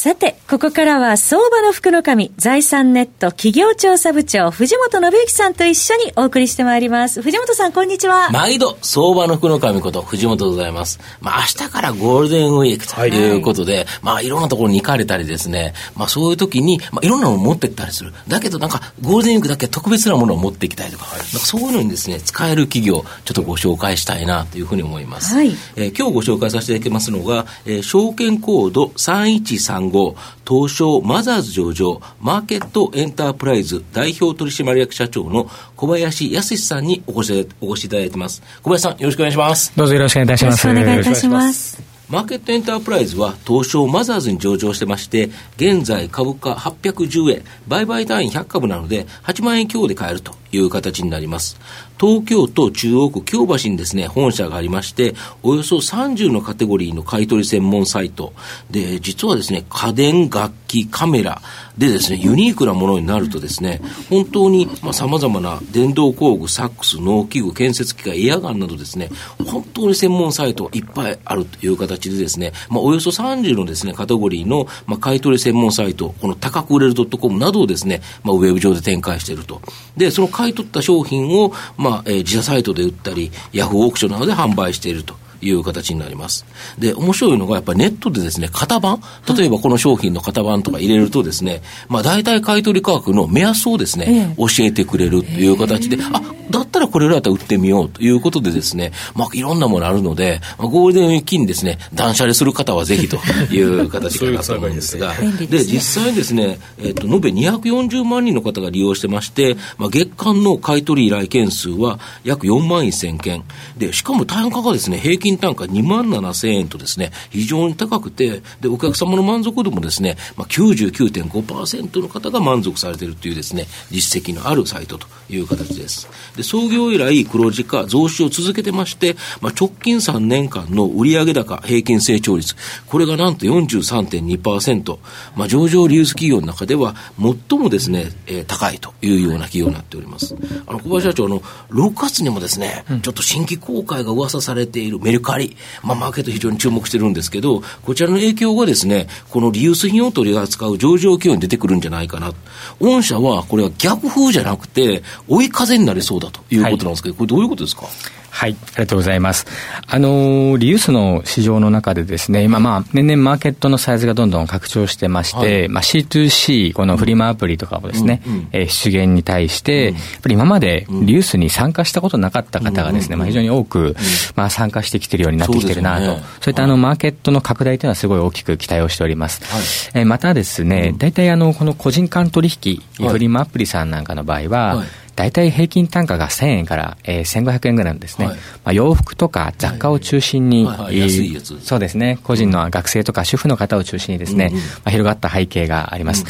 さて、ここからは相場の福の神、財産ネット企業調査部長、藤本信之さんと一緒にお送りしてまいります。藤本さん、こんにちは。毎度、相場の福の神こと、藤本でございます。まあ、明日からゴールデンウィークということで、はい、まあ、いろんなところに行かれたりですね、まあ、そういう時に、まあ、いろんなものを持ってったりする。だけど、なんか、ゴールデンウィークだけ特別なものを持っていきたいとか、はい、なんかそういうのにですね、使える企業、ちょっとご紹介したいなというふうに思います。はい、えー、今日ご紹介させていただきますのが、えー、証券コード3135、東証マザーズ上場、マーケットエンタープライズ代表取締役社長の小林康さんにお越しお越しいただいてます。小林さん、よろしくお願いします。どうぞよろしくお願いいたします。よろしくお願いいたします。マーケットエンタープライズは東証マザーズに上場してまして、現在株価810円、売買単位100株なので、8万円強で買えるという形になります。東京都中央区京橋にですね、本社がありまして、およそ30のカテゴリーの買取専門サイト。で、実はですね、家電、楽器、カメラでですね、ユニークなものになるとですね、本当に、まあ、様々な電動工具、サックス、農機具、建設機械、エアガンなどですね、本当に専門サイトがいっぱいあるという形でですね、まあ、およそ30のですね、カテゴリーの、まあ、買取専門サイト、この高く売れる .com などをですね、まあ、ウェブ上で展開していると。で、その買い取った商品を、まあ、えー、自社サイトで売ったり、ヤフーオークションなどで販売していると。いう形になります。で、面白いのが、やっぱりネットでですね、型番？例えばこの商品の型番とか入れるとですね、まあ大体買取価格の目安をですね、教えてくれるという形で、あ、だったらこれぐらいだったら売ってみようということでですね、まあいろんなものあるので、まあ、ゴールデンウィークにですね、断捨離する方はぜひという形かなと思うんですが、で、実際にですね、えっ、と、延べ240万人の方が利用してまして、まあ月間の買取依頼件数は約4万1000件。で、しかも単価がですね、平均単価2万7000円とですね、非常に高くて、で、お客様の満足度もですね、まあ99.5%の方が満足されているというですね、実績のあるサイトという形です。で、創業以来黒字化、増資を続けてまして、まあ、直近3年間の売上高平均成長率、これがなんと43.2%、まあ、上場リユース企業の中では最もですね、えー、高いというような企業になっております。あの、小林社長の6月にもですね、うん、ちょっと新規公開が噂されているメルカリ、まあ、マーケット非常に注目してるんですけど、こちらの影響がですね、このリユース品を取り扱う上場企業に出てくるんじゃないかな。御社はこれは逆風じゃなくて、追い風になりそうだということなんですけど、はい、これどういうことですか？はい、ありがとうございます。あの、リユースの市場の中でですね、今まあ、年々マーケットのサイズがどんどん拡張してまして、はい、まあ C2C、このフリマアプリとかをですね、うんうん、えー、出現に対して、うん、やっぱり今までリユースに参加したことなかった方がですね、まあ非常に多く、まあ参加してきてるようになってきてるなと、そう、ね,、いったあの、マーケットの拡大というのはすごい大きく期待をしております。はい、えー、またですね、大体あの、この個人間取引、フリマアプリさんなんかの場合は、はい大体平均単価が1000円から、えー、1500円ぐらいなんですね、はい、まあ、洋服とか雑貨を中心に、そうですね、個人の学生とか主婦の方を中心にですね、うんうん、まあ、広がった背景があります。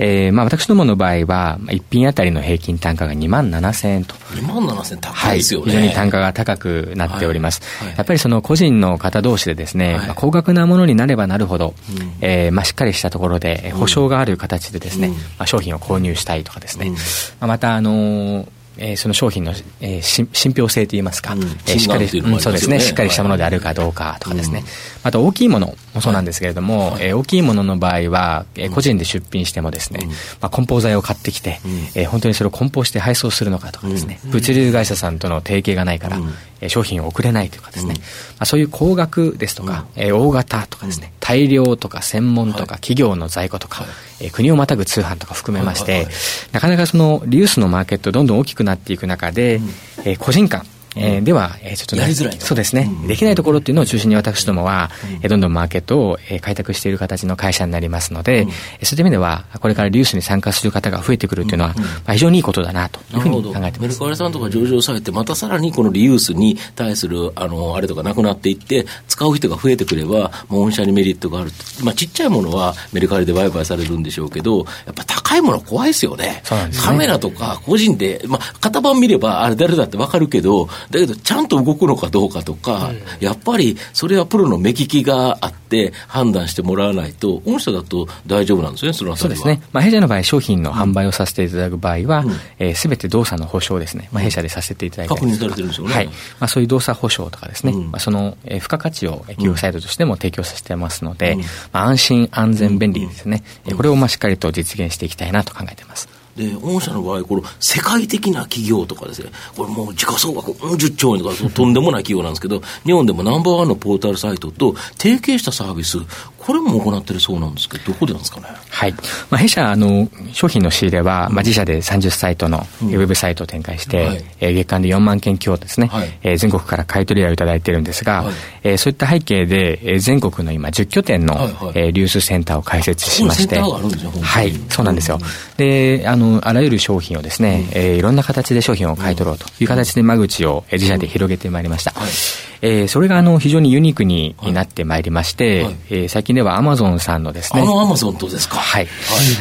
うんうん、えー、まあ、私どもの場合は、一品あたりの平均単価が2万7000円と。2万7000円高いですよね、はい、非常に単価が高くなっております。はい、やっぱりその個人の方同士でですね、まあ、高額なものになればなるほど、うん、えー、まあ、しっかりしたところで、保証がある形でですね、まあ、商品を購入したいとかですね、まあ、また、あの um, えー、その商品の、えー、信憑性といいますか、うん、えー、しっかり、うん、そうですね、しっかりしたものであるかどうかとかですね、はい、あと大きいものもそうなんですけれども、はい、えー、大きいものの場合は、えー、個人で出品してもですね、うん、まあ、梱包材を買ってきて、うん、えー、本当にそれを梱包して配送するのかとかですね、物流会社さんとの提携がないから、えー、商品を送れないとかですね、まあ、そういう高額ですとか、えー、大型とかですね、大量とか専門とか、企業の在庫とか、えー、国をまたぐ通販とか含めまして、なかなかそのリユースのマーケットどんどん大きくなっていく中で、えー、個人間えー、では、えー、ちょっとね、そうですね、できないところっていうのを中心に私どもは、えー、どんどんマーケットを、えー、開拓している形の会社になりますので、うん、そういった意味では、これからリュースに参加する方が増えてくるっていうのは、まあ、非常にいいことだなというふうに考えて。メルカリさんとか上場されて、またさらにこのリユースに対する、あの、あれとかなくなっていって、使う人が増えてくれば、もう御社にメリットがある。まあ、ちっちゃいものはメルカリで売買されるんでしょうけど、やっぱ高高いもの怖いですよね。ね。カメラとか個人で、まあ、型番見れば、あれ誰だってわかるけど、だけど、ちゃんと動くのかどうかとか、やっぱり、それはプロの目利きがあって、判断してもらわないと、御社だと大丈夫なんですよね、そのあたりは。そうですね。まあ、弊社の場合、商品の販売をさせていただく場合は、す、べ、て動作の保証をですね、まあ、弊社でさせていただいて。確認されてるんですよね。はい。まあ、そういう動作保証とかですね、うん。まあ、その、えー付加価値を企業サイトとしても提供させてますので、まあ、安心、安全、便利ですね。えーこれをまあしっかりと実現していきたいなと考えてます。で、御社の場合、この世界的な企業とかですね、これもう時価総額10兆円とか、とんでもない企業なんですけど、日本でもナンバーワンのポータルサイトと提携したサービス、これも行ってるそうなんですけど、どこでなんですかね？はい。まあ、弊社、あの、商品の仕入れは、まあ、自社で30サイトのウェブサイトを展開して、はい。えー月間で4万件強ですね、はい。えー全国から買い取りをいただいているんですが、はい。えーそういった背景で、えー全国の今10拠点の、はいはい。えー流通センターを開設しまして、はい、そうなんですよ。で、あの、あらゆる商品をですね、えーいろんな形で商品を買い取ろうという形で間口をえー自社で広げてまいりました。はいえーそれがあの非常にユニークになってまいりまして、はい。えー最近ではアマゾンさんのですね、あのアマゾンとですか？はい。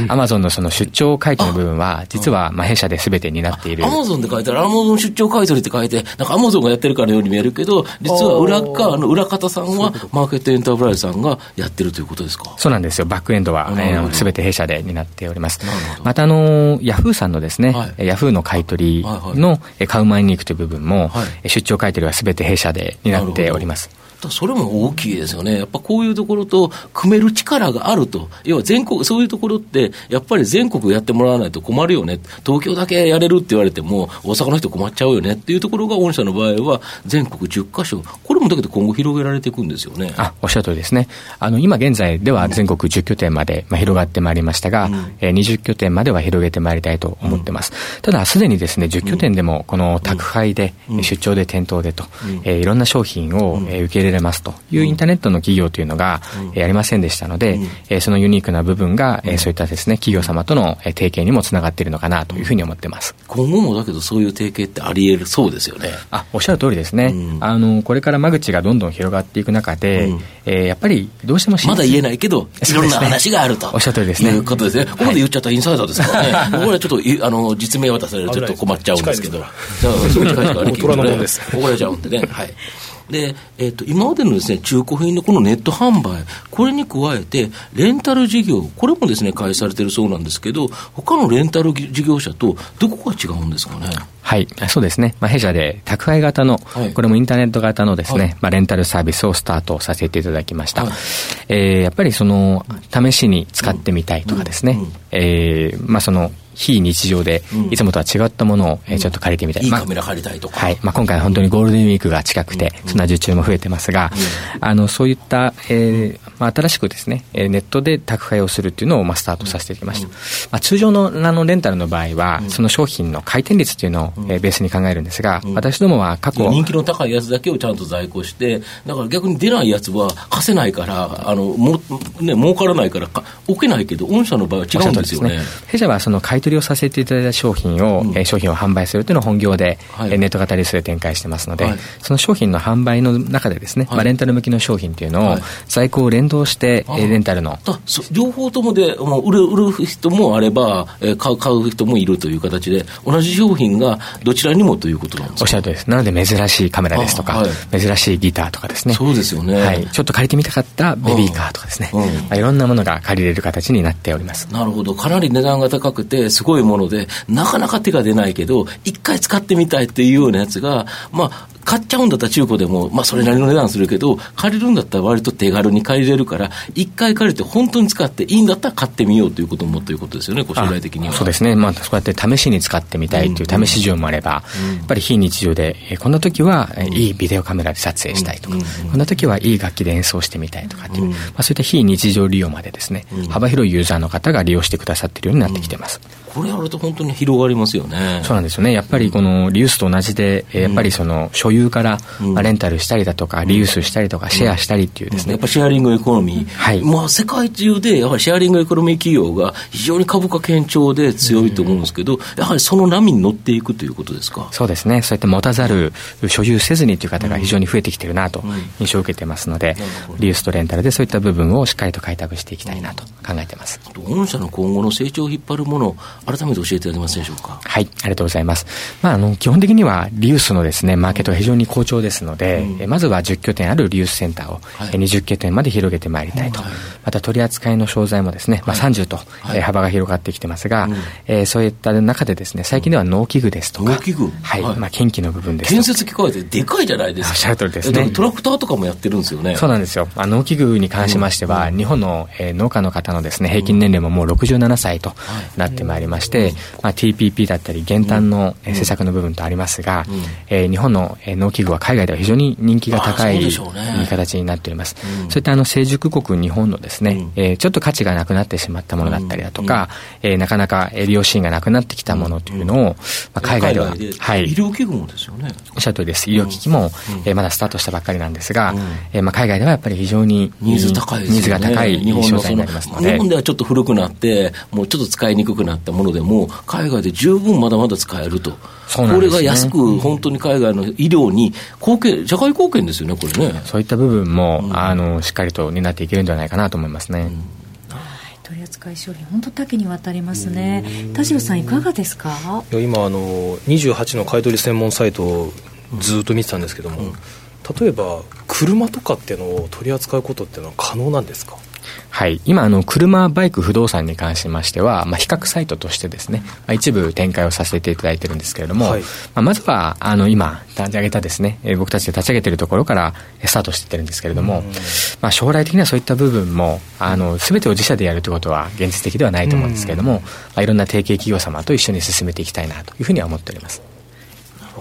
アマゾンのその出張回答の部分は、実はまあ弊社で全て担っている。ア。マゾンで書いたら、アマゾン出張買い取りって書いて、なんかアマゾンがやってるかのように見えるけど、実は裏側の裏方さんは、マーケットエンタープライズさんがやってるということですか？そうなんですよ。バックエンドは、えー、全て弊社で担っております。また、あの、ヤフーさんのですね、はい。ヤフーの買い取のえー買う前に行くという部分も、はい。えー出張買い取りは全て弊社で担っております。それも大きいですよね。やっぱこういうところと組める力があると。要は全国、そういうところって、やっぱり全国やってもらわないと困るよね。東京だけやれるって言われても、大阪の人困っちゃうよねっていうところが、御社の場合は全国10カ所。これもだけど今後広げられていくんですよね。あ、おっしゃる通りですね。あの、今現在では全国10拠点まで、まあ、広がってまいりましたが、えー20拠点までは広げてまいりたいと思ってます。ただ、すでにですね、10拠点でも、この宅配で、出張で店頭でと、えーいろんな商品を、えー受け入れられますというインターネットの企業というのが、えーありませんでしたので、えーそのユニークな部分が、えーそういったですね、企業様とのえー提携にもつながっているのかなというふうに思ってます。今後もだけどそういう提携ってあり得るそうですよね。あおっしゃる通りですね、うんあのこれから間口がどんどん広がっていく中で、うんえーやっぱりどうしてもまだ言えないけど、いろんな話があると。おっしゃる通りですねいうことですね。ここで言っちゃったらインサイダーですからね。これはちょっとい、あの、実名渡されるとちょっと困っちゃうんですけど。じゃあ、すぐ近い人がね、虎のもんです怒られちゃうんでね。はい。で、えっ、と、今までのですね、中古品のこのネット販売、これに加えて、レンタル事業、これもですね、開始されているそうなんですけど、他のレンタル事業者とどこが違うんですかね？はい、そうですね、まあ、弊社で宅配型の、はい。これもインターネット型のですね、はい。まあ、レンタルサービスをスタートさせていただきました。はい。えーやっぱりその、試しに使ってみたいとかですね、うんうん。えーまあ、その、非日常でうん、いつもとは違ったものを、えーちょっと借りてみたい。まあいいカメラ借りたいとか。はい。まあ、今回本当にゴールデンウィークが近くて、そんな受注も増えてますが、あの、そういった、えーまあ、新しくですね、えーネットで宅配をするっていうのを、まあ、スタートさせていきました。まあ、通常の、あの、レンタルの場合は、その商品の回転率っていうのを、えーベースに考えるんですが、私どもは過去、人気の高いやつだけをちゃんと在庫して、だから逆に出ないやつは貸せないから、あのもね儲からないからか置けないけど、御社の場合は違うんですよね。弊社はその買い取りをさせていただいた商品を、えー商品を販売するというのを本業で、はい。えーネット型リストで展開してますので、はい。その商品の販売の中でですね、はい。まあ、レンタル向きの商品というのを、はい。在庫を連動して、えあー。レンタルの。両方ともで、もう売る売る人もあれば、えー買う買う人もいるという形で、同じ商品がどちらにもということなんですか？おっしゃるとりです。なので珍しいカメラですとか、あはい珍しいギターとかですね。そうですよねはい。ちょっと借りてみたかったベビーカーとかですね。うんまあ、いろんなものが借りれる形になっております。なるほど。かなり値段が高くて、すごいもので、なかなか手が出ないけど、一回使ってみたいっていうようなやつが、まあ、買っちゃうんだったら中古でも、まあ、それなりの値段するけど、借りるんだったら割と手軽に借りれるから、一回借りて本当に使っていいんだったら買ってみようということもということですよね、将来的には。あそうですね。まあ、そうやって試しに使ってみたいという試し需要もあれば、やっぱり非日常で、えーこんな時は、えーいいビデオカメラで撮影したいとか、こんな時はいい楽器で演奏してみたいとかっていう、まあ、そういった非日常利用までですね、幅広いユーザーの方が利用してくださっているようになってきてます。これやると本当に広がりますよね。そうなんですよね。やっぱりこのリユースと同じで、やっぱりその所有から、まあ、レンタルしたりだとか、リユースしたりとか、シェアしたりっていうですね。やっぱシェアリングエコノミー。はい。まあ世界中で、やはりシェアリングエコノミー企業が非常に株価堅調で強いと思うんですけど、やはりその波に乗っていくということですか？そうですね。そうやって持たざる、所有せずにという方が非常に増えてきてるなと印象を受けてますので、リユースとレンタルでそういった部分をしっかりと開拓していきたいなと考えてます。御社の今後の成長を引っ張るもの、改めて教えていただけますでしょうか？はい、ありがとうございます。まあ、あの、基本的にはリユースのですね、マーケットが非常に好調ですので、うん、まずは10拠点あるリユースセンターを、はい、20拠点まで広げてまいりたいと。はい、また取り扱いの商材もですね、まあ、30と、はい、幅が広がってきてますが、うん、えー、そういった中でですね、最近では農機具ですとか、農機具。はい、まあ、近畿の部分です建設機械ってでかいじゃないですか。おっしゃる通りですね。トラクターとかもやってるんですよね。そうなんですよ。あ農機具に関しましては、うん、日本の、えー、農家の方のですね、平均年齢ももう67歳となってまいりまして、まあ、TPP だったり、減反の施策の部分とありますが、うん、えー、日本の農機具は海外では非常に人気が高い、ね、形になっております。うん、そういったあの成熟国日本のですね、うん、えー、ちょっと価値がなくなってしまったものだったりだとか、うん、えー、なかなか利用シーンがなくなってきたものというのを、まあ、海外では、はい、医療器具もですよね。おっしゃる通りです。医療機器も、うん、えー、まだスタートしたばっかりなんですが、うん、えー、まあ、海外ではやっぱり非常にニーズ高いね、ニーズが高い商材になりますので。日本ではちょっと古くなって、もうちょっと使いにくくなったものでも、海外で十分まだまだ使えると。これが安く、本当に海外の医療に貢献、社会貢献ですよね、これね。そういった部分も、うん、あのしっかりと担っていけるんじゃないかなと思いますね。うん。取扱い商品本当多岐にわたりますね。田代さんいかがですか？いや今あの28の買取専門サイトをずっと見てたんですけども、うん、例えば車とかっていうのを取り扱うことっていうのは可能なんですか？はい、今あの、車、バイク、不動産に関しましては、まあ、比較サイトとしてですね、まあ、一部展開をさせていただいてるんですけれども、はい、まあ、まずはあの今、立ち上げたですね、えー、僕たちで立ち上げているところからスタートしていってるんですけれども、まあ、将来的にはそういった部分も、あの全てを自社でやるということは現実的ではないと思うんですけれども、まあ、いろんな提携企業様と一緒に進めていきたいなというふうには思っております。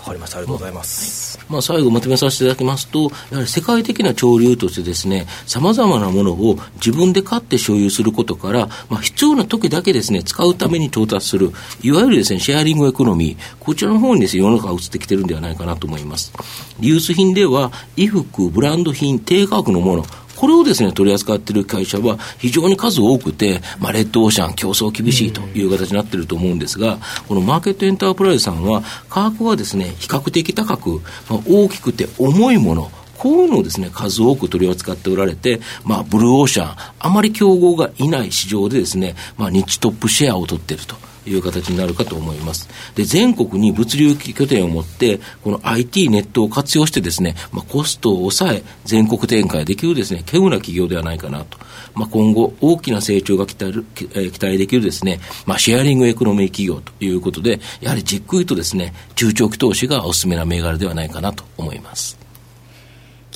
わかりました。ありがとうございます。まあ、最後まとめさせていただきますと、やはり世界的な潮流としてですね、様々なものを自分で買って所有することから、まあ、必要な時だけですね、使うために調達する、いわゆるですね、シェアリングエコノミー、こちらの方にですね、世の中が移ってきてるんではないかなと思います。リユース品では、衣服、ブランド品、低価格のもの、これをですね、取り扱っている会社は非常に数多くて、まあ、レッドオーシャン、競争厳しいという形になっていると思うんですが、このマーケットエンタープライズさんは、価格はですね、比較的高く、まあ、大きくて重いもの、こういうのをですね、数多く取り扱っておられて、まあ、ブルーオーシャン、あまり競合がいない市場でですね、まあ、日トップシェアを取っていると。いう形になるかと思います。で、全国に物流拠点を持って、この IT ネットを活用してですね、まあ、コストを抑え、全国展開できるですね、稀有な企業ではないかなと。まあ、今後、大きな成長が期待期待できるですね、まあ、シェアリングエコノミー企業ということで、やはりじっくりとですね、中長期投資がおすすめな銘柄ではないかなと思います。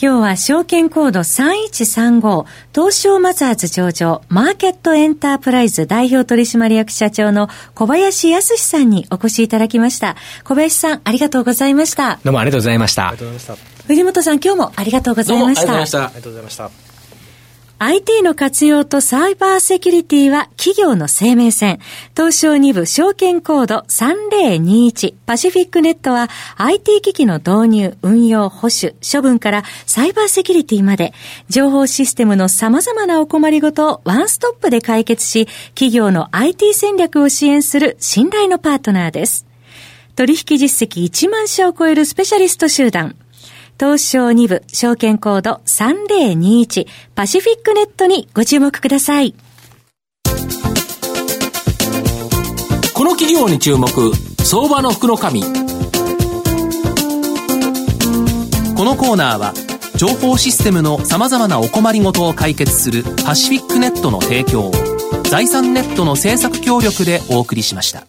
今日は証券コード3135東証マザーズ上場マーケットエンタープライズ代表取締役社長の小林康さんにお越しいただきました。小林さんありがとうございました。どうもありがとうございました。ありがとうございました。藤本さん今日もありがとうございました。ありがとうございました。IT の活用とサイバーセキュリティは企業の生命線。東証2部証券コード3021パシフィックネットは IT 機器の導入、運用、保守、処分からサイバーセキュリティまで情報システムの様々なお困りごとをワンストップで解決し企業の IT 戦略を支援する信頼のパートナーです。取引実績1万社を超えるスペシャリスト集団東証2部証券コード3021パシフィックネットにご注目ください。この企業に注目、相場の福の。このコーナーは、情報システムの様々なお困りごとを解決するパシフィックネットの提供を、財産ネットの政策協力でお送りしました。